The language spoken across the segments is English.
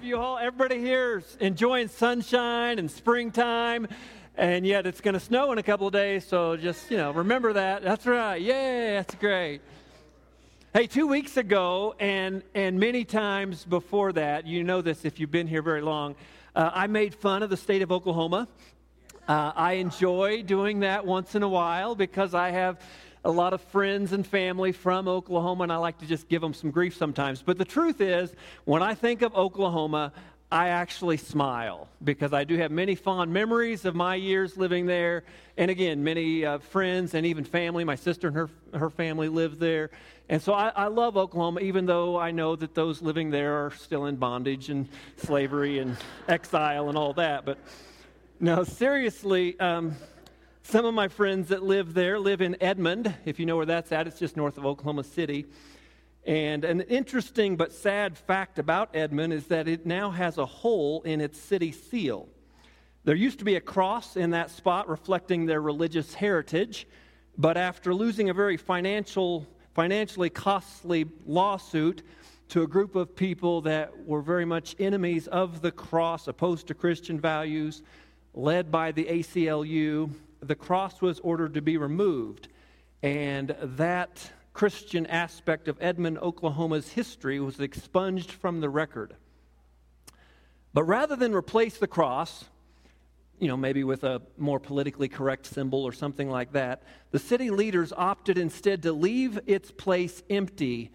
have you all. Everybody here enjoying sunshine and springtime, and yet it's going to snow in a couple of days. So just you know, remember that. That's right. Yay, that's great. Hey, two weeks ago, and and many times before that, you know this if you've been here very long. Uh, I made fun of the state of Oklahoma. Uh, I enjoy doing that once in a while because I have a lot of friends and family from Oklahoma, and I like to just give them some grief sometimes. But the truth is, when I think of Oklahoma, I actually smile because I do have many fond memories of my years living there. And again, many uh, friends and even family. My sister and her, her family live there. And so I, I, love Oklahoma, even though I know that those living there are still in bondage and slavery and exile and all that. But no, seriously, um, some of my friends that live there live in Edmond. If you know where that's at, it's just north of Oklahoma City. And an interesting but sad fact about Edmond is that it now has a hole in its city seal. There used to be a cross in that spot reflecting their religious heritage, but after losing a very financial, financially costly lawsuit to a group of people that were very much enemies of the cross, opposed to Christian values, led by the ACLU, the cross was ordered to be removed. And that Christian aspect of Edmond, Oklahoma's history was expunged from the record. But rather than replace the cross, you know, maybe with a more politically correct symbol or something like that, the city leaders opted instead to leave its place empty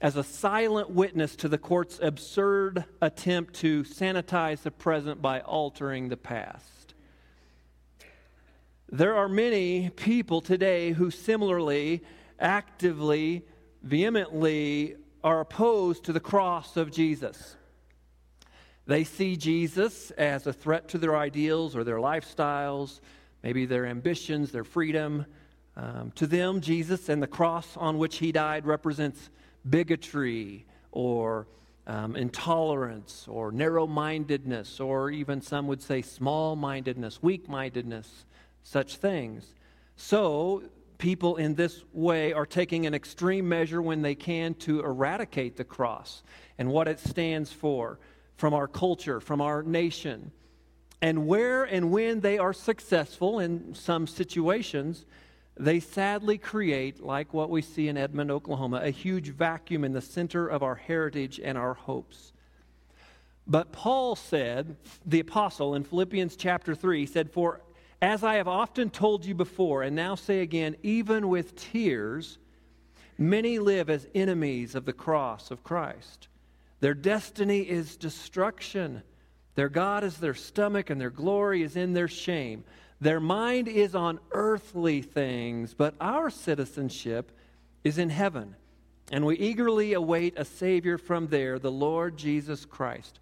as a silent witness to the court's absurd attempt to sanitize the present by altering the past. There are many people today who similarly, actively, vehemently are opposed to the cross of Jesus. They see Jesus as a threat to their ideals or their lifestyles, maybe their ambitions, their freedom. Um, to them, Jesus and the cross on which he died represents bigotry or um, intolerance or narrow mindedness, or even some would say small mindedness, weak mindedness such things. So, people in this way are taking an extreme measure when they can to eradicate the cross and what it stands for from our culture, from our nation. And where and when they are successful in some situations, they sadly create, like what we see in Edmond, Oklahoma, a huge vacuum in the center of our heritage and our hopes. But Paul said, the apostle in Philippians chapter 3, said, For as I have often told you before, and now say again, even with tears, many live as enemies of the cross of Christ. Their destiny is destruction. Their God is their stomach, and their glory is in their shame. Their mind is on earthly things, but our citizenship is in heaven. And we eagerly await a Savior from there, the Lord Jesus Christ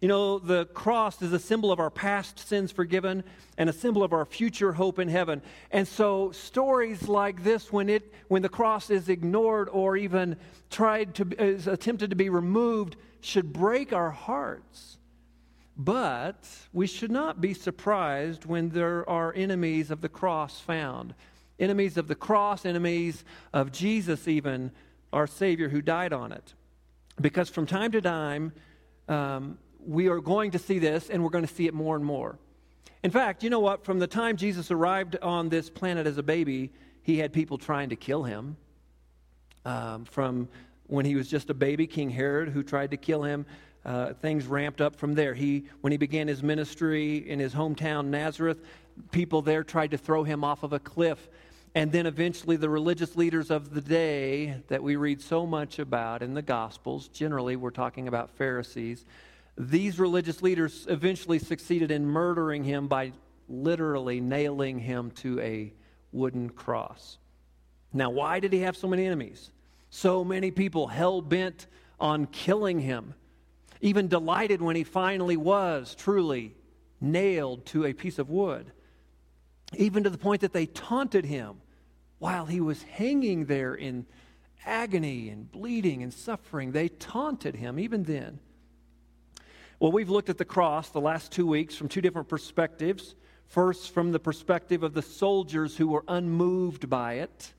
you know, the cross is a symbol of our past sins forgiven and a symbol of our future hope in heaven. And so stories like this, when it when the cross is ignored or even tried to is attempted to be removed, should break our hearts. But we should not be surprised when there are enemies of the cross found. Enemies of the cross, enemies of Jesus, even our Savior who died on it. Because from time to time, um, we are going to see this, and we're going to see it more and more. In fact, you know what? From the time Jesus arrived on this planet as a baby, he had people trying to kill him. Um, from when he was just a baby, King Herod, who tried to kill him, uh, things ramped up from there. He, when he began his ministry in his hometown Nazareth, people there tried to throw him off of a cliff. And then eventually, the religious leaders of the day that we read so much about in the Gospels, generally, we're talking about Pharisees, these religious leaders eventually succeeded in murdering him by literally nailing him to a wooden cross. Now, why did he have so many enemies? So many people hell bent on killing him, even delighted when he finally was truly nailed to a piece of wood, even to the point that they taunted him while he was hanging there in agony and bleeding and suffering. They taunted him even then. Well, we've looked at the cross the last two weeks from two different perspectives. First, from the perspective of the soldiers who were unmoved by it.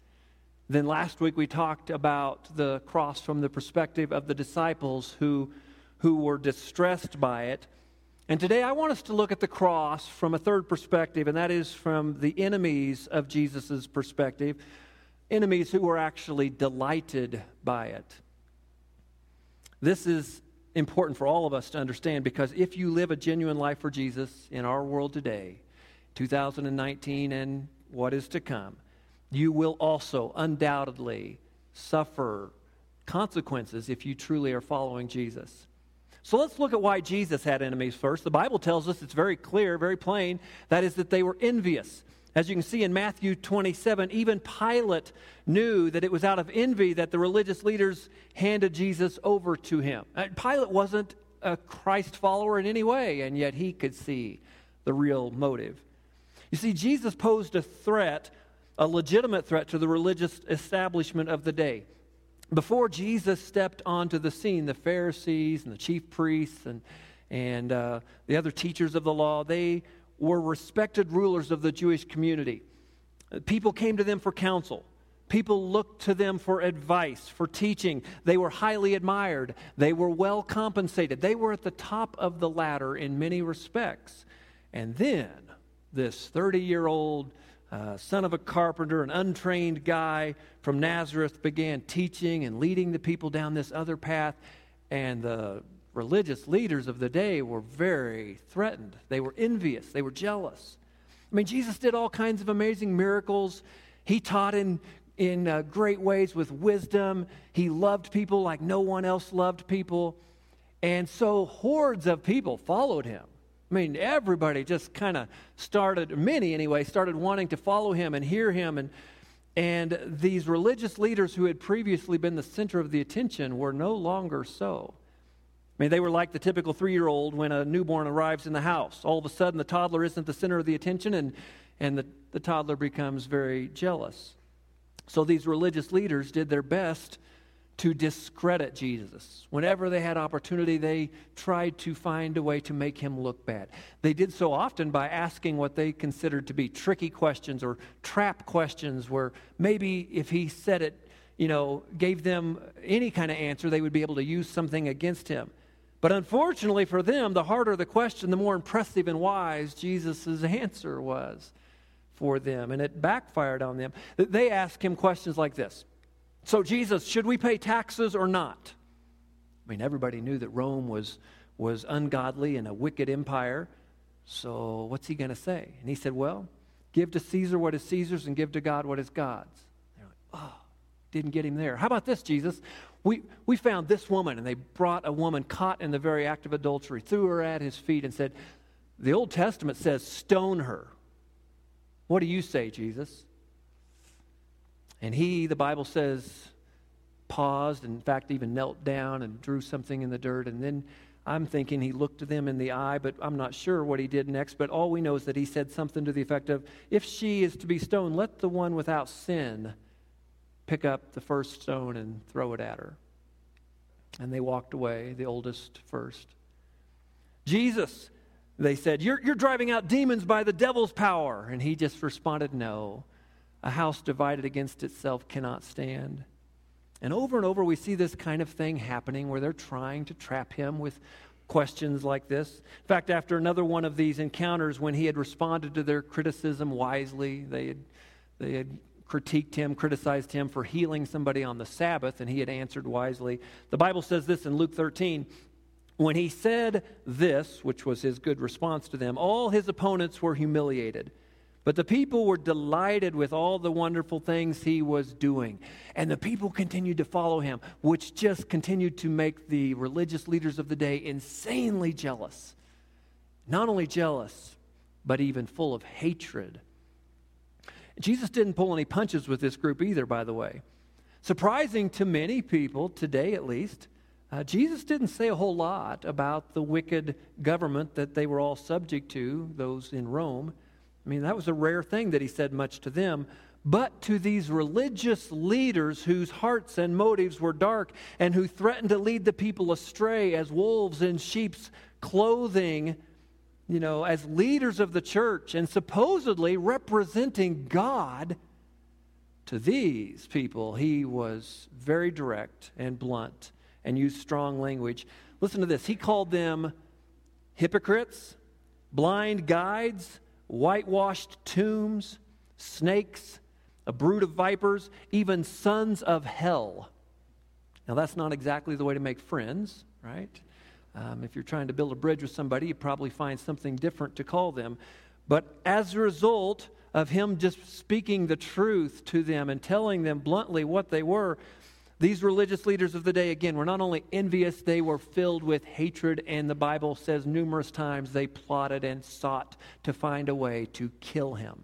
Then last week we talked about the cross from the perspective of the disciples who, who were distressed by it. And today I want us to look at the cross from a third perspective, and that is from the enemies of Jesus' perspective, enemies who were actually delighted by it. This is important for all of us to understand because if you live a genuine life for Jesus in our world today, 2019 and what is to come, you will also undoubtedly suffer consequences if you truly are following Jesus. So let's look at why Jesus had enemies first. The Bible tells us it's very clear, very plain, that is, that they were envious. As you can see in Matthew 27, even Pilate knew that it was out of envy that the religious leaders handed Jesus over to him. Uh, Pilate wasn't a Christ follower in any way, and yet he could see the real motive. You see, Jesus posed a threat, a legitimate threat to the religious establishment of the day. Before Jesus stepped onto the scene, the Pharisees and the chief priests and, and uh, the other teachers of the law, they were respected rulers of the Jewish community. People came to them for counsel. People looked to them for advice, for teaching. They were highly admired. They were well compensated. They were at the top of the ladder in many respects. And then this 30 year old uh, son of a carpenter, an untrained guy from Nazareth, began teaching and leading the people down this other path. And the religious leaders of the day were very threatened. They were envious, they were jealous. I mean, Jesus did all kinds of amazing miracles. He taught in, in uh, great ways with wisdom. He loved people like no one else loved people. And so hordes of people followed him. I mean, everybody just kind of started, many anyway, started wanting to follow him and hear him. And, and these religious leaders who had previously been the center of the attention were no longer so. Mean, they were like the typical three year old when a newborn arrives in the house. All of a sudden, the toddler isn't the center of the attention, and, and the, the toddler becomes very jealous. So these religious leaders did their best to discredit Jesus. Whenever they had opportunity, they tried to find a way to make him look bad. They did so often by asking what they considered to be tricky questions or trap questions, where maybe if he said it, you know, gave them any kind of answer, they would be able to use something against him. But unfortunately for them, the harder the question, the more impressive and wise Jesus' answer was for them. And it backfired on them. They asked him questions like this So, Jesus, should we pay taxes or not? I mean, everybody knew that Rome was, was ungodly and a wicked empire. So, what's he going to say? And he said, Well, give to Caesar what is Caesar's and give to God what is God's. They're like, Oh, didn't get him there. How about this, Jesus? We, we found this woman, and they brought a woman caught in the very act of adultery, threw her at his feet, and said, The Old Testament says, stone her. What do you say, Jesus? And he, the Bible says, paused, and in fact, even knelt down and drew something in the dirt. And then I'm thinking he looked them in the eye, but I'm not sure what he did next. But all we know is that he said something to the effect of, If she is to be stoned, let the one without sin pick up the first stone and throw it at her. And they walked away, the oldest first. Jesus, they said, you're, you're driving out demons by the devil's power. And he just responded, No. A house divided against itself cannot stand. And over and over, we see this kind of thing happening where they're trying to trap him with questions like this. In fact, after another one of these encounters, when he had responded to their criticism wisely, they had, they had critiqued him, criticized him for healing somebody on the Sabbath, and he had answered wisely. The Bible says this in Luke 13. When he said this, which was his good response to them, all his opponents were humiliated. But the people were delighted with all the wonderful things he was doing. And the people continued to follow him, which just continued to make the religious leaders of the day insanely jealous. Not only jealous, but even full of hatred Jesus didn't pull any punches with this group either, by the way. Surprising to many people, today at least, uh, Jesus didn't say a whole lot about the wicked government that they were all subject to, those in Rome. I mean, that was a rare thing that he said much to them. But to these religious leaders whose hearts and motives were dark and who threatened to lead the people astray as wolves in sheep's clothing, you know, as leaders of the church and supposedly representing God to these people, he was very direct and blunt and used strong language. Listen to this. He called them hypocrites, blind guides, whitewashed tombs, snakes, a brood of vipers, even sons of hell. Now, that's not exactly the way to make friends, right? Um, if you're trying to build a bridge with somebody, you probably find something different to call them. But as a result, of him just speaking the truth to them and telling them bluntly what they were, these religious leaders of the day, again, were not only envious, they were filled with hatred, and the Bible says numerous times they plotted and sought to find a way to kill him.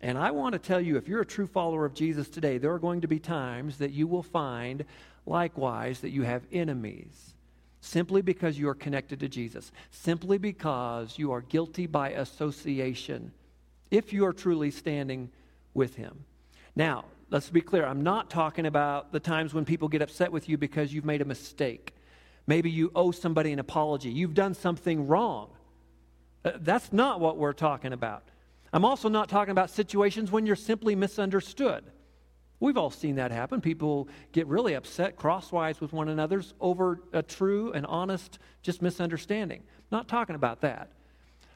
And I want to tell you, if you're a true follower of Jesus today, there are going to be times that you will find, likewise, that you have enemies simply because you are connected to Jesus, simply because you are guilty by association if you are truly standing with Him. Now, let's be clear. I'm not talking about the times when people get upset with you because you've made a mistake. Maybe you owe somebody an apology. You've done something wrong. Uh, that's not what we're talking about. I'm also not talking about situations when you're simply misunderstood. We've all seen that happen. People get really upset, crosswise with one another over a true and honest, just misunderstanding. Not talking about that.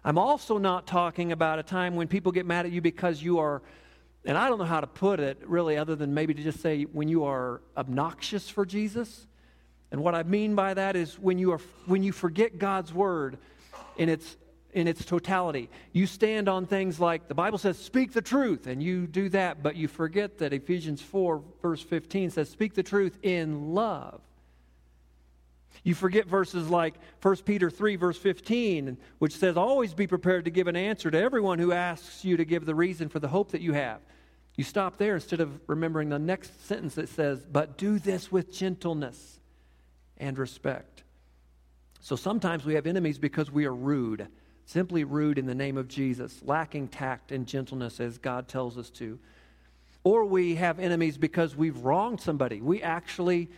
I'm also not talking about a time when people get mad at you because you are, and I don't know how to put it really, other than maybe to just say when you are obnoxious for Jesus. And what I mean by that is when you, are, when you forget God's word in its, in its totality. You stand on things like the Bible says, speak the truth, and you do that, but you forget that Ephesians 4, verse 15 says, speak the truth in love. You forget verses like 1 Peter 3, verse 15, which says, Always be prepared to give an answer to everyone who asks you to give the reason for the hope that you have. You stop there instead of remembering the next sentence that says, But do this with gentleness and respect. So sometimes we have enemies because we are rude, simply rude in the name of Jesus, lacking tact and gentleness as God tells us to. Or we have enemies because we've wronged somebody. We actually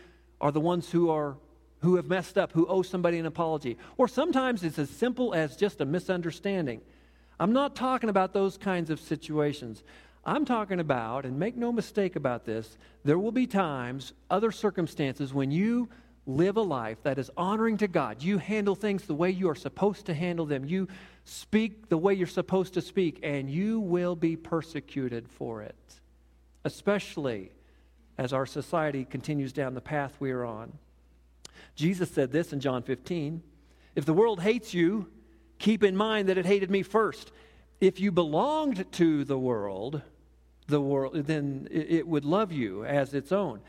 are the ones who are who have messed up, who owe somebody an apology. Or sometimes it's as simple as just a misunderstanding. I'm not talking about those kinds of situations. I'm talking about, and make no mistake about this, there will be times, other circumstances, when you live a life that is honoring to God. You handle things the way you are supposed to handle them. You speak the way you're supposed to speak, and you will be persecuted for it, especially as our society continues down the path we are on. Jesus said this in John 15 If the world hates you, keep in mind that it hated me first. If you belonged to the world, the world then it would love you as its own.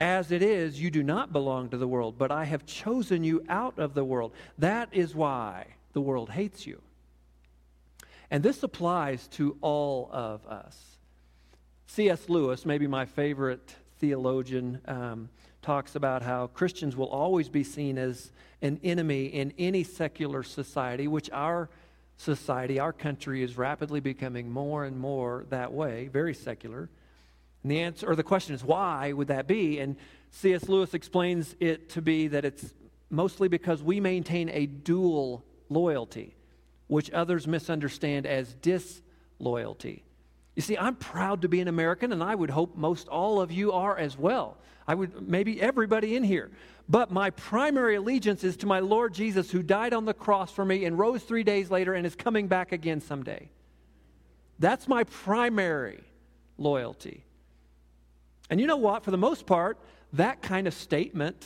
As it is, you do not belong to the world, but I have chosen you out of the world. That is why the world hates you. And this applies to all of us. C.S. Lewis, maybe my favorite theologian, um, talks about how Christians will always be seen as an enemy in any secular society, which our society, our country is rapidly becoming more and more that way, very secular. And the answer or the question is why would that be? And C.S. Lewis explains it to be that it's mostly because we maintain a dual loyalty, which others misunderstand as disloyalty. You see, I'm proud to be an American, and I would hope most all of you are as well. I would, maybe everybody in here. But my primary allegiance is to my Lord Jesus, who died on the cross for me and rose three days later and is coming back again someday. That's my primary loyalty. And you know what? For the most part, that kind of statement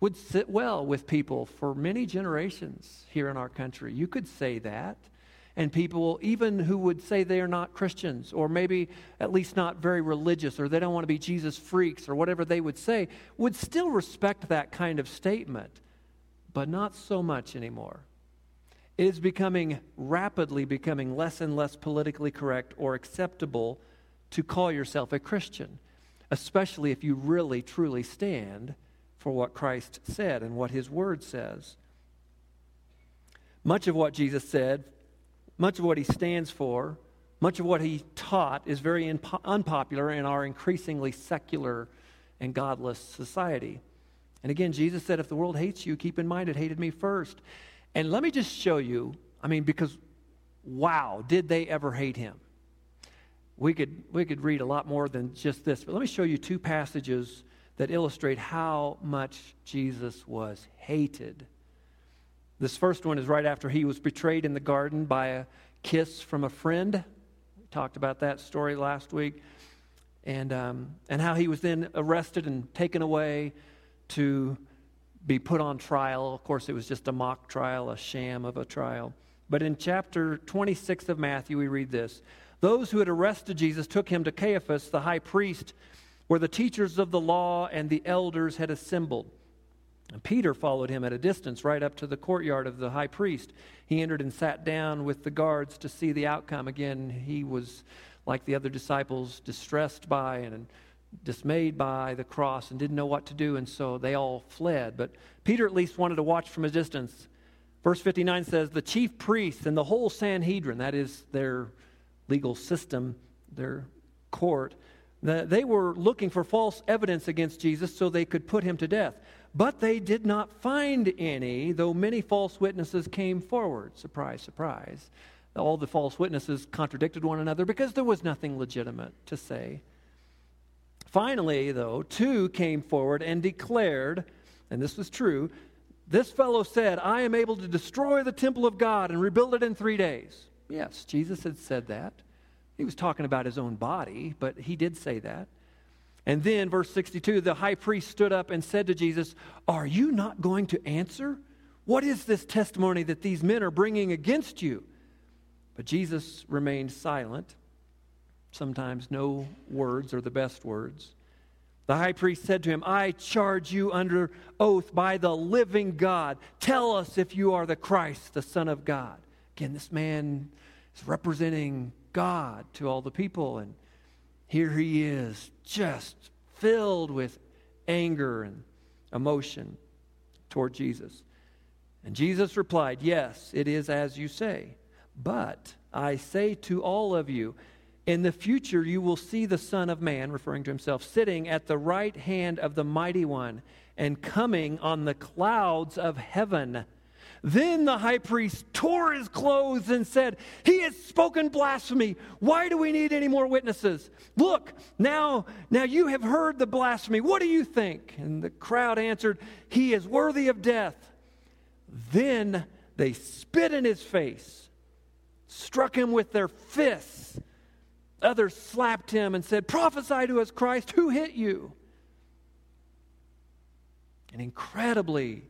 would sit well with people for many generations here in our country. You could say that and people, even who would say they are not Christians, or maybe at least not very religious, or they don't want to be Jesus freaks, or whatever they would say, would still respect that kind of statement, but not so much anymore. It is becoming rapidly becoming less and less politically correct or acceptable to call yourself a Christian, especially if you really truly stand for what Christ said and what his word says. Much of what Jesus said much of what he stands for, much of what he taught is very unpopular in our increasingly secular and godless society. And again, Jesus said, If the world hates you, keep in mind it hated me first. And let me just show you, I mean, because wow, did they ever hate him? We could, we could read a lot more than just this, but let me show you two passages that illustrate how much Jesus was hated. This first one is right after he was betrayed in the garden by a kiss from a friend. We talked about that story last week. And, um, and how he was then arrested and taken away to be put on trial. Of course, it was just a mock trial, a sham of a trial. But in chapter 26 of Matthew, we read this Those who had arrested Jesus took him to Caiaphas, the high priest, where the teachers of the law and the elders had assembled. And Peter followed him at a distance right up to the courtyard of the high priest. He entered and sat down with the guards to see the outcome. Again, he was like the other disciples, distressed by and dismayed by the cross and didn't know what to do, and so they all fled. But Peter at least wanted to watch from a distance. Verse 59 says, The chief priests and the whole Sanhedrin, that is their legal system, their court, they were looking for false evidence against Jesus so they could put him to death. But they did not find any, though many false witnesses came forward. Surprise, surprise. All the false witnesses contradicted one another because there was nothing legitimate to say. Finally, though, two came forward and declared, and this was true, this fellow said, I am able to destroy the temple of God and rebuild it in three days. Yes, Jesus had said that. He was talking about his own body, but he did say that. And then, verse 62, the high priest stood up and said to Jesus, Are you not going to answer? What is this testimony that these men are bringing against you? But Jesus remained silent. Sometimes no words are the best words. The high priest said to him, I charge you under oath by the living God. Tell us if you are the Christ, the Son of God. Again, this man is representing God to all the people. And here he is, just filled with anger and emotion toward Jesus. And Jesus replied, Yes, it is as you say. But I say to all of you, in the future you will see the Son of Man, referring to himself, sitting at the right hand of the Mighty One and coming on the clouds of heaven. Then the high priest tore his clothes and said, He has spoken blasphemy. Why do we need any more witnesses? Look, now, now you have heard the blasphemy. What do you think? And the crowd answered, He is worthy of death. Then they spit in his face struck him with their fists. Others slapped him and said, Prophesy to us, Christ, who hit you? An incredibly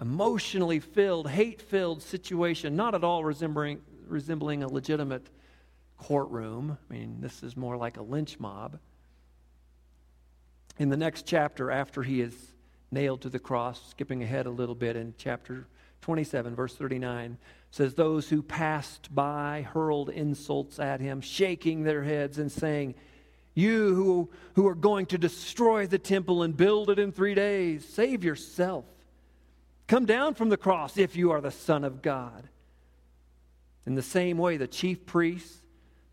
emotionally filled, hate filled situation, not at all resembling, resembling a legitimate courtroom. I mean, this is more like a lynch mob. In the next chapter, after he is nailed to the cross, skipping ahead a little bit in chapter 27, verse 39, says, Those who passed by hurled insults at him, shaking their heads and saying, You who, who are going to destroy the temple and build it in three days, save yourself. Come down from the cross if you are the Son of God. In the same way, the chief priests,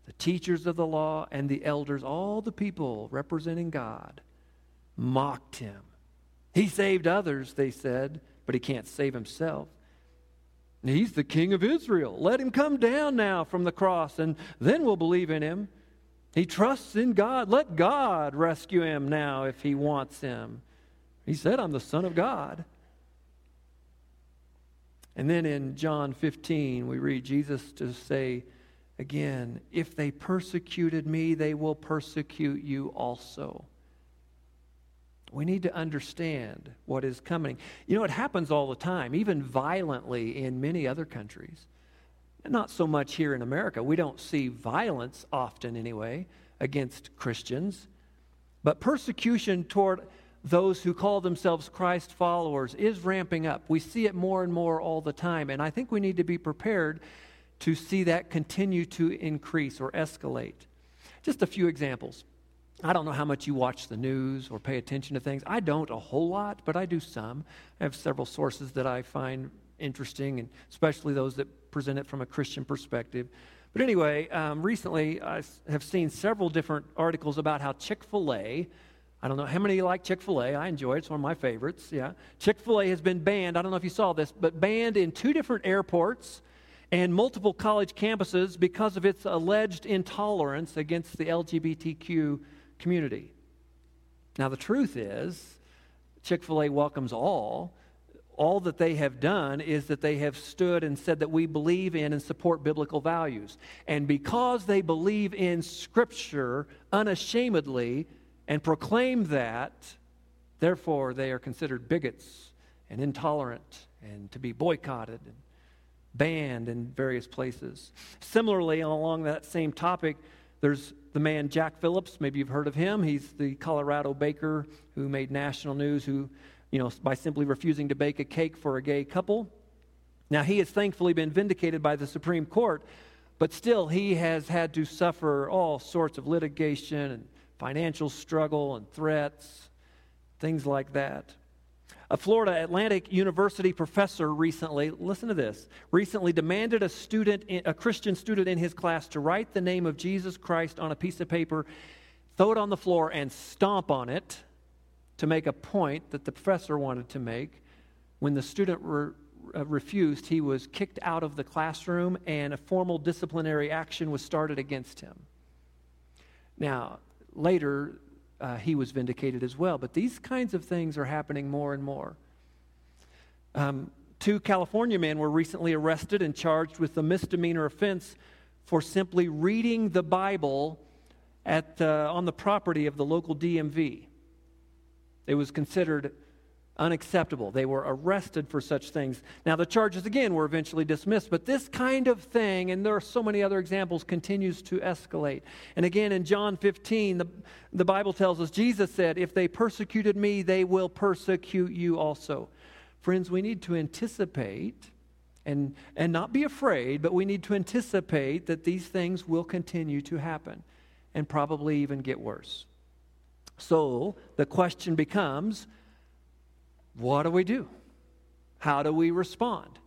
the teachers of the law, and the elders, all the people representing God, mocked him. He saved others, they said, but he can't save himself. He's the king of Israel. Let him come down now from the cross, and then we'll believe in him. He trusts in God. Let God rescue him now if he wants him. He said, I'm the Son of God. And then in John 15, we read Jesus to say again, If they persecuted me, they will persecute you also. We need to understand what is coming. You know, it happens all the time, even violently in many other countries. Not so much here in America. We don't see violence often, anyway, against Christians. But persecution toward those who call themselves Christ followers is ramping up. We see it more and more all the time. And I think we need to be prepared to see that continue to increase or escalate. Just a few examples. I don't know how much you watch the news or pay attention to things. I don't a whole lot, but I do some. I have several sources that I find interesting, and especially those that present it from a Christian perspective. But anyway, um, recently I have seen several different articles about how Chick fil A I don't know how many like Chick fil A. I enjoy it. It's one of my favorites. Yeah. Chick fil A has been banned. I don't know if you saw this, but banned in two different airports and multiple college campuses because of its alleged intolerance against the LGBTQ community. Now, the truth is, Chick fil A welcomes all. All that they have done is that they have stood and said that we believe in and support biblical values. And because they believe in Scripture unashamedly and proclaim that, therefore they are considered bigots and intolerant and to be boycotted and banned in various places. Similarly, along that same topic, there's the man Jack Phillips. Maybe you've heard of him. He's the Colorado baker who made national news, who, you know, by simply refusing to bake a cake for a gay couple. Now, he has thankfully been vindicated by the Supreme Court, but still, he has had to suffer all sorts of litigation and financial struggle and threats, things like that. A Florida Atlantic University professor recently, listen to this, recently demanded a student, a Christian student in his class to write the name of Jesus Christ on a piece of paper, throw it on the floor, and stomp on it to make a point that the professor wanted to make. When the student re- uh, refused, he was kicked out of the classroom and a formal disciplinary action was started against him. Now, later, uh, he was vindicated as well. But these kinds of things are happening more and more. Um, two California men were recently arrested and charged with a misdemeanor offense for simply reading the Bible at, uh, on the property of the local DMV. It was considered unacceptable. They were arrested for such things. Now, the charges again were eventually dismissed, but this kind of thing, and there are so many other examples, continues to escalate. And again, in John 15, the, the Bible tells us Jesus said, If they persecuted me, they will persecute you also. Friends, we need to anticipate. And, and not be afraid, but we need to anticipate that these things will continue to happen and probably even get worse. So the question becomes what do we do? How do we respond?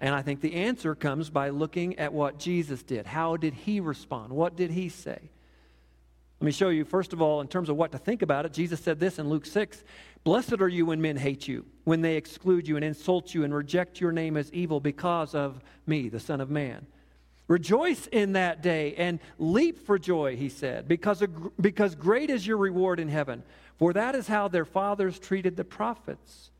And I think the answer comes by looking at what Jesus did. How did he respond? What did he say? Let me show you, first of all, in terms of what to think about it. Jesus said this in Luke 6 Blessed are you when men hate you, when they exclude you and insult you and reject your name as evil because of me, the Son of Man. Rejoice in that day and leap for joy, he said, because, because great is your reward in heaven. For that is how their fathers treated the prophets.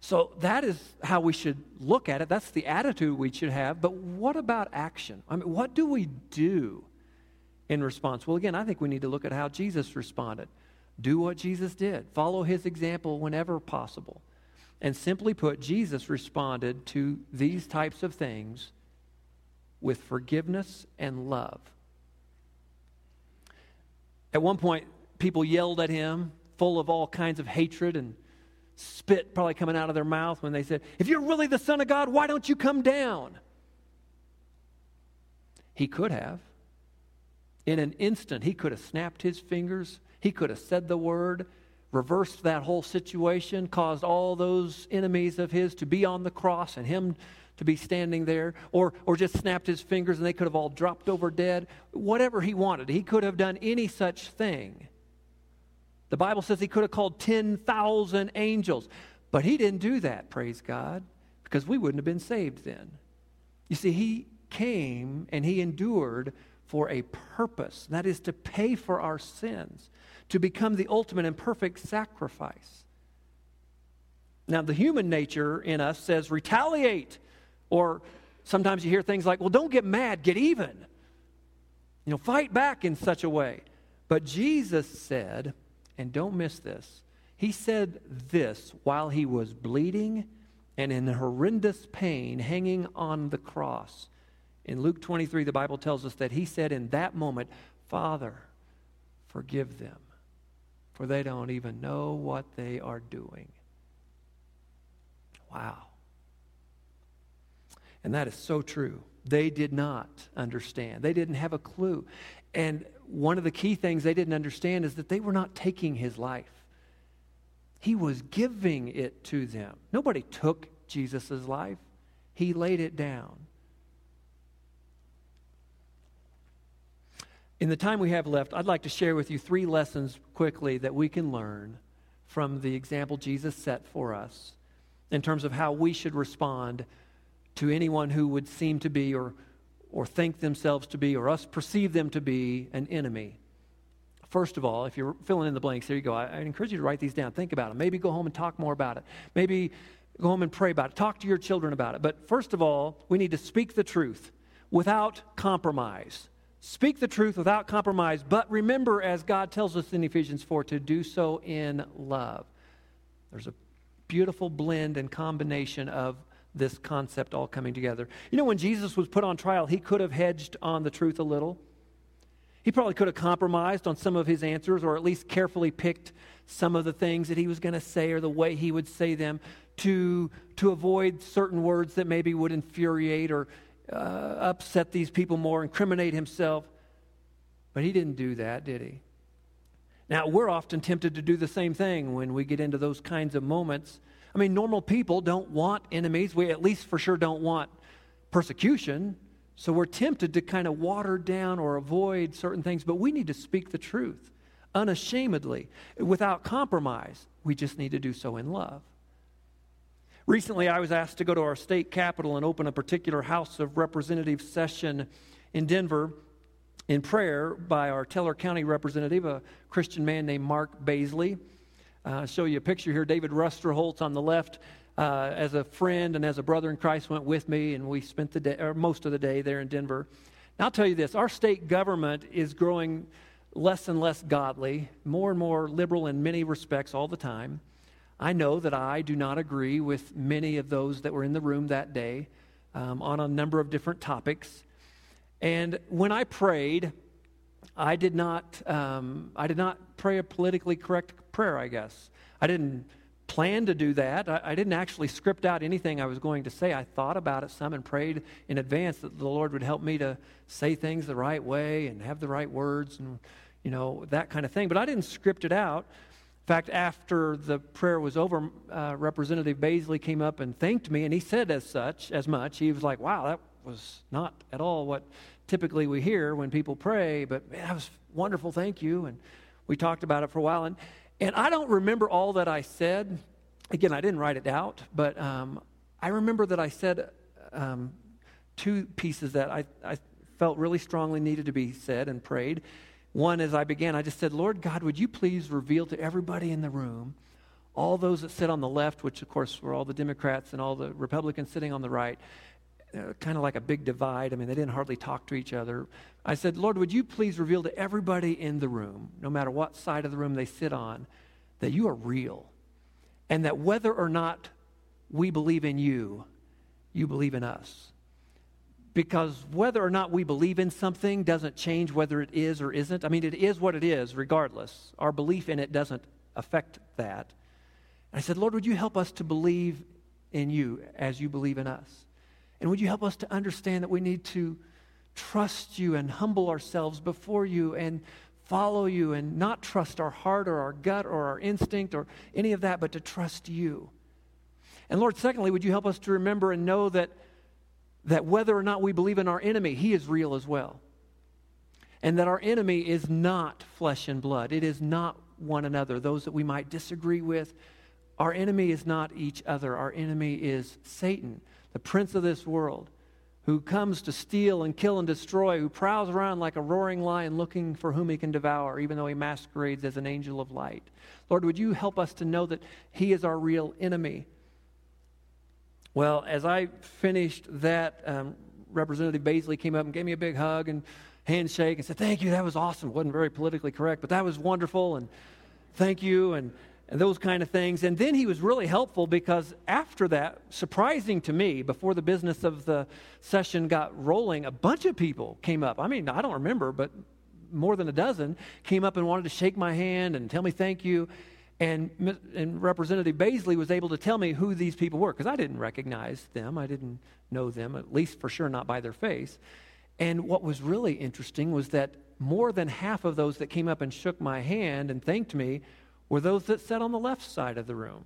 So that is how we should look at it. That's the attitude we should have. But what about action? I mean, what do we do in response? Well, again, I think we need to look at how Jesus responded. Do what Jesus did, follow his example whenever possible. And simply put, Jesus responded to these types of things with forgiveness and love. At one point, people yelled at him, full of all kinds of hatred and spit probably coming out of their mouth when they said, If you're really the Son of God, why don't you come down? He could have. In an instant, he could have snapped his fingers, he could have said the word, reversed that whole situation, caused all those enemies of his to be on the cross and him to be standing there, or, or just snapped his fingers and they could have all dropped over dead. Whatever he wanted, he could have done any such thing. The Bible says he could have called 10,000 angels, but he didn't do that, praise God, because we wouldn't have been saved then. You see, he came and he endured for a purpose that is to pay for our sins, to become the ultimate and perfect sacrifice. Now, the human nature in us says retaliate, or sometimes you hear things like, well, don't get mad, get even. You know, fight back in such a way. But Jesus said, and don't miss this. He said this while he was bleeding and in horrendous pain hanging on the cross. In Luke 23, the Bible tells us that he said in that moment, Father, forgive them, for they don't even know what they are doing. Wow. And that is so true. They did not understand, they didn't have a clue. And one of the key things they didn't understand is that they were not taking his life, he was giving it to them. Nobody took Jesus' life, he laid it down. In the time we have left, I'd like to share with you three lessons quickly that we can learn from the example Jesus set for us in terms of how we should respond to anyone who would seem to be or, or think themselves to be or us perceive them to be an enemy. First of all, if you're filling in the blanks, there you go. I, I encourage you to write these down. Think about them. Maybe go home and talk more about it. Maybe go home and pray about it. Talk to your children about it. But first of all, we need to speak the truth without compromise. Speak the truth without compromise, but remember, as God tells us in Ephesians 4, to do so in love. There's a beautiful blend and combination of this concept all coming together. You know, when Jesus was put on trial, he could have hedged on the truth a little. He probably could have compromised on some of his answers or at least carefully picked some of the things that he was going to say or the way he would say them to, to avoid certain words that maybe would infuriate or uh, upset these people more, incriminate himself. But he didn't do that, did he? Now, we're often tempted to do the same thing when we get into those kinds of moments. I mean, normal people don't want enemies. We at least for sure don't want persecution. So we're tempted to kind of water down or avoid certain things, but we need to speak the truth unashamedly, without compromise. We just need to do so in love. Recently, I was asked to go to our state capitol and open a particular House of Representatives session in Denver in prayer by our Teller County representative, a Christian man named Mark Baisley. Uh, show you a picture here. David Rusterholtz on the left, uh, as a friend and as a brother in Christ, went with me, and we spent the day, or most of the day there in Denver. Now, I'll tell you this our state government is growing less and less godly, more and more liberal in many respects all the time. I know that I do not agree with many of those that were in the room that day um, on a number of different topics. And when I prayed, I did not, um, I did not pray a politically correct prayer, I guess. I didn't plan to do that. I, I, didn't actually script out anything I was going to say. I thought about it some and prayed in advance that the Lord would help me to say things the right way and have the right words and, you know, that kind of thing. But I didn't script it out. In fact, after the prayer was over, uh, Representative Baisley came up and thanked me, and he said as such, as much. He was like, "Wow, that was not at all what typically we hear when people pray, but man, that was wonderful, thank you. And we talked about it for a while. And, and I don't remember all that I said. Again, I didn't write it out, but um, I remember that I said um, two pieces that I, I felt really strongly needed to be said and prayed. One, as I began, I just said, Lord God, would you please reveal to everybody in the room, all those that sit on the left, which of course were all the Democrats and all the Republicans sitting on the right, uh, kind of like a big divide. I mean, they didn't hardly talk to each other. I said, Lord, would you please reveal to everybody in the room, no matter what side of the room they sit on, that you are real. And that whether or not we believe in you, you believe in us. Because whether or not we believe in something doesn't change whether it is or isn't. I mean, it is what it is, regardless. Our belief in it doesn't affect that. I said, Lord, would you help us to believe in you as you believe in us? And would you help us to understand that we need to trust you and humble ourselves before you and follow you and not trust our heart or our gut or our instinct or any of that, but to trust you. And Lord, secondly, would you help us to remember and know that, that whether or not we believe in our enemy, he is real as well. And that our enemy is not flesh and blood, it is not one another, those that we might disagree with. Our enemy is not each other, our enemy is Satan the prince of this world, who comes to steal and kill and destroy, who prowls around like a roaring lion looking for whom he can devour, even though he masquerades as an angel of light. Lord, would you help us to know that he is our real enemy? Well, as I finished that, um, Representative Baisley came up and gave me a big hug and handshake and said, Thank you, that was awesome. Wasn't very politically correct, but that was wonderful, and thank you. And and those kind of things. And then he was really helpful because after that, surprising to me, before the business of the session got rolling, a bunch of people came up. I mean, I don't remember, but more than a dozen came up and wanted to shake my hand and tell me thank you. And, and Representative Baisley was able to tell me who these people were because I didn't recognize them. I didn't know them, at least for sure not by their face. And what was really interesting was that more than half of those that came up and shook my hand and thanked me were those that sat on the left side of the room.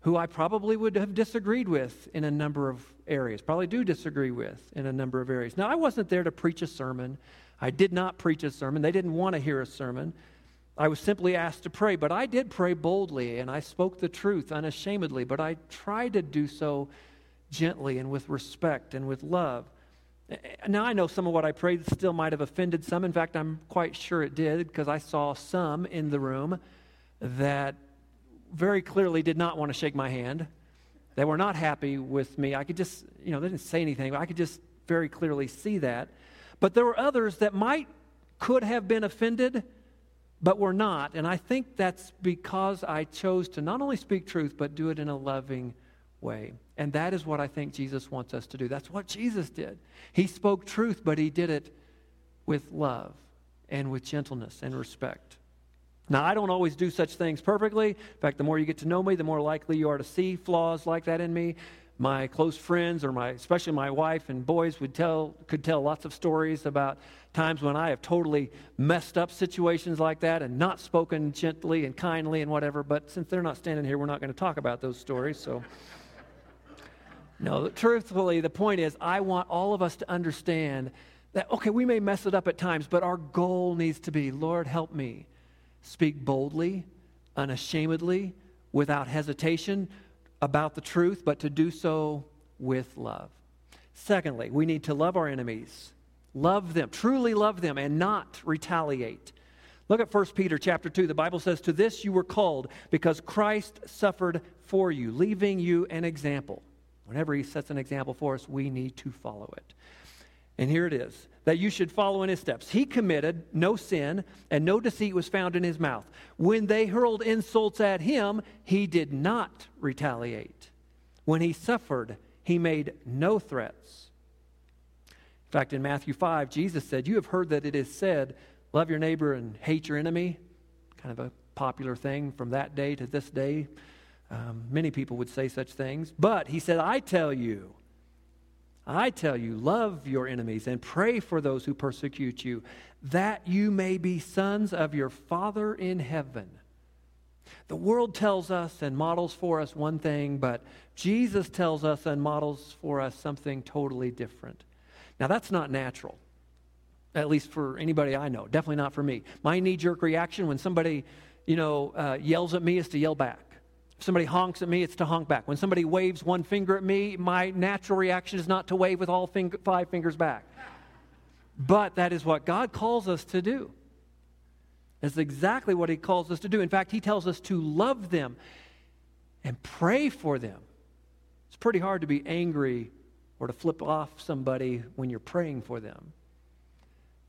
who I probably would have disagreed with in a number of areas, probably do disagree with in a number of areas. Now, I wasn't there to preach a sermon. I did not preach a sermon. They didn't want to hear a sermon. I was simply asked to pray, but I did pray boldly and I spoke the truth unashamedly, but I tried to do so gently and with respect and with love. Now, I know some of what I prayed still might have offended some. In fact, I'm quite sure it did because I saw some in the room that very clearly did not want to shake my hand. They were not happy with me. I could just, you know, they didn't say anything, but I could just very clearly see that. But there were others that might, could have been offended, but were not. And I think that's because I chose to not only speak truth, but do it in a loving way. And that is what I think Jesus wants us to do. That's what Jesus did. He spoke truth, but he did it with love and with gentleness and respect. Now, I don't always do such things perfectly. In fact, the more you get to know me, the more likely you are to see flaws like that in me. My close friends, or my, especially my wife and boys, would tell, could tell lots of stories about times when I have totally messed up situations like that and not spoken gently and kindly and whatever. But since they're not standing here, we're not going to talk about those stories. So. No, truthfully, the point is, I want all of us to understand that, okay, we may mess it up at times, but our goal needs to be Lord, help me speak boldly, unashamedly, without hesitation about the truth, but to do so with love. Secondly, we need to love our enemies. Love them, truly love them, and not retaliate. Look at 1 Peter chapter 2. The Bible says, To this you were called, because Christ suffered for you, leaving you an example Whenever he sets an example for us, we need to follow it. And here it is that you should follow in his steps. He committed no sin, and no deceit was found in his mouth. When they hurled insults at him, he did not retaliate. When he suffered, he made no threats. In fact, in Matthew 5, Jesus said, You have heard that it is said, Love your neighbor and hate your enemy. Kind of a popular thing from that day to this day. Um, many people would say such things. But he said, I tell you, I tell you, love your enemies and pray for those who persecute you, that you may be sons of your Father in heaven. The world tells us and models for us one thing, but Jesus tells us and models for us something totally different. Now, that's not natural, at least for anybody I know. Definitely not for me. My knee jerk reaction when somebody, you know, uh, yells at me is to yell back. If somebody honks at me, it's to honk back. When somebody waves one finger at me, my natural reaction is not to wave with all finger, five fingers back. But that is what God calls us to do. That's exactly what He calls us to do. In fact, He tells us to love them and pray for them. It's pretty hard to be angry or to flip off somebody when you're praying for them.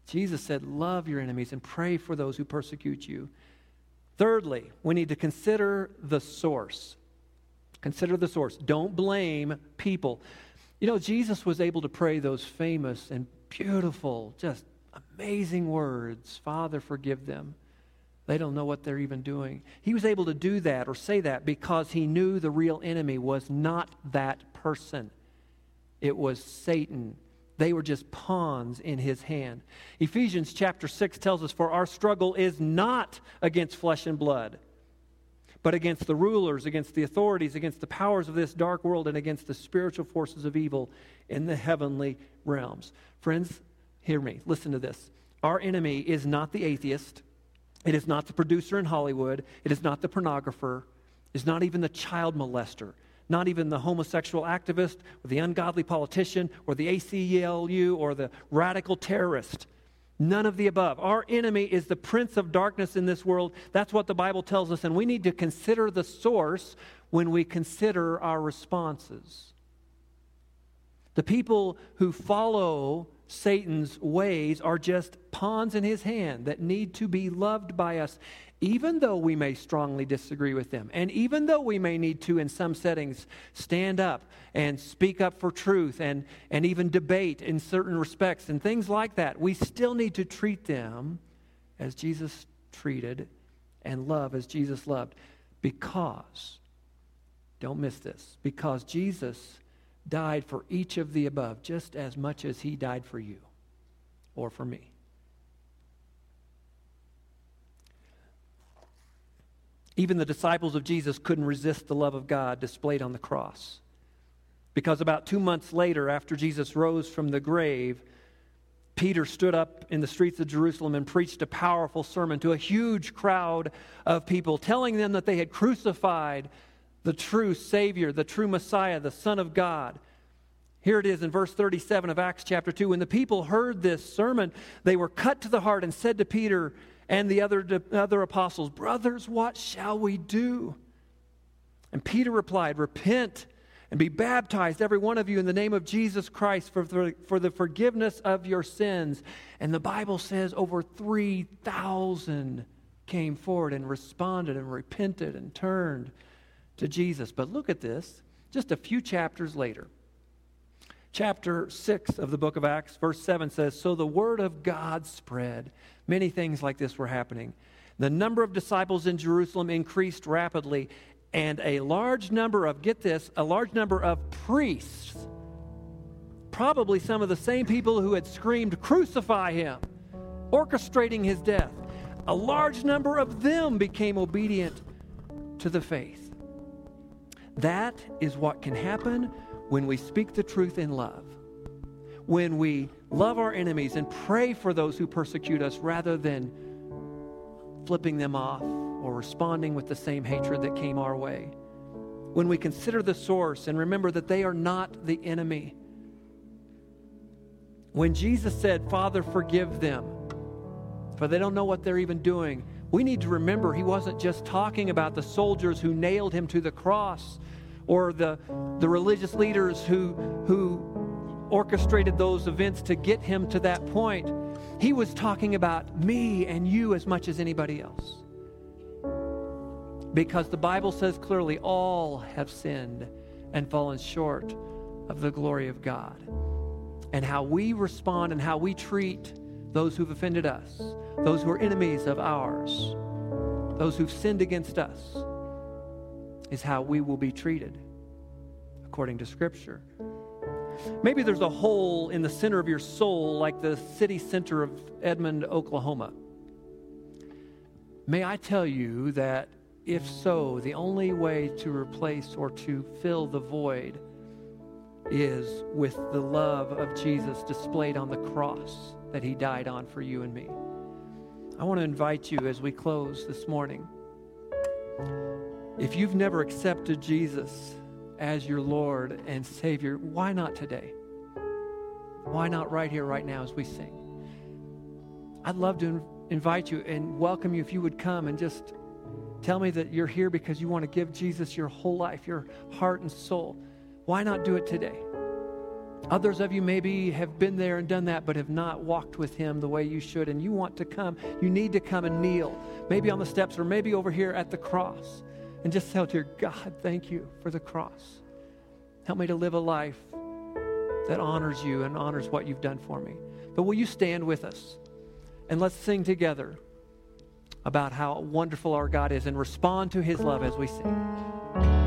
Jesus said, Love your enemies and pray for those who persecute you. Thirdly, we need to consider the source. Consider the source. Don't blame people. You know, Jesus was able to pray those famous and beautiful, just amazing words Father, forgive them. They don't know what they're even doing. He was able to do that or say that because he knew the real enemy was not that person, it was Satan they were just pawns in his hand. Ephesians chapter 6 tells us, For our struggle is not against flesh and blood, but against the rulers, against the authorities, against the powers of this dark world, and against the spiritual forces of evil in the heavenly realms. Friends, hear me. Listen to this. Our enemy is not the atheist, it is not the producer in Hollywood, it is not the pornographer, it is not even the child molester not even the homosexual activist or the ungodly politician or the ACLU or the radical terrorist. None of the above. Our enemy is the prince of darkness in this world. That's what the Bible tells us, and we need to consider the source when we consider our responses. The people who follow Satan's ways are just pawns in his hand that need to be loved by us even though we may strongly disagree with them, and even though we may need to, in some settings, stand up and speak up for truth and, and even debate in certain respects and things like that, we still need to treat them as Jesus treated and love as Jesus loved. Because, don't miss this, because Jesus died for each of the above just as much as he died for you or for me. Even the disciples of Jesus couldn't resist the love of God displayed on the cross. Because about two months later, after Jesus rose from the grave, Peter stood up in the streets of Jerusalem and preached a powerful sermon to a huge crowd of people, telling them that they had crucified the true Savior, the true Messiah, the Son of God. Here it is in verse 37 of Acts chapter 2. When the people heard this sermon, they were cut to the heart and said to Peter and the other, other apostles, Brothers, what shall we do? And Peter replied, Repent and be baptized, every one of you, in the name of Jesus Christ for the, for the forgiveness of your sins. And the Bible says over 3,000 came forward and responded and repented and turned to Jesus. But look at this, just a few chapters later. Chapter 6 of the book of Acts, verse 7 says So the word of God spread. Many things like this were happening. The number of disciples in Jerusalem increased rapidly, and a large number of, get this, a large number of priests, probably some of the same people who had screamed, Crucify him, orchestrating his death, a large number of them became obedient to the faith. That is what can happen when we speak the truth in love. When we love our enemies and pray for those who persecute us rather than flipping them off or responding with the same hatred that came our way. When we consider the source and remember that they are not the enemy. When Jesus said, Father, forgive them, for they don't know what they're even doing, we need to remember he wasn't just talking about the soldiers who nailed him to the cross or the, the religious leaders who, who orchestrated those events to get him to that point. He was talking about me and you as much as anybody else. Because the Bible says clearly, all have sinned and fallen short of the glory of God. And how we respond and how we treat those who've offended us, those who are enemies of ours, those who've sinned against us, is how we will be treated according to Scripture. Maybe there's a hole in the center of your soul, like the city center of Edmond, Oklahoma. May I tell you that if so, the only way to replace or to fill the void is with the love of Jesus displayed on the cross that he died on for you and me. I want to invite you as we close this morning. If you've never accepted Jesus as your Lord and Savior, why not today? Why not right here, right now, as we sing? I'd love to invite you and welcome you if you would come and just tell me that you're here because you want to give Jesus your whole life, your heart and soul. Why not do it today? Others of you maybe have been there and done that, but have not walked with Him the way you should, and you want to come. You need to come and kneel, maybe on the steps or maybe over here at the cross and just tell dear God, thank you for the cross. Help me to live a life that honors you and honors what you've done for me. But will you stand with us and let's sing together about how wonderful our God is and respond to his love as we sing.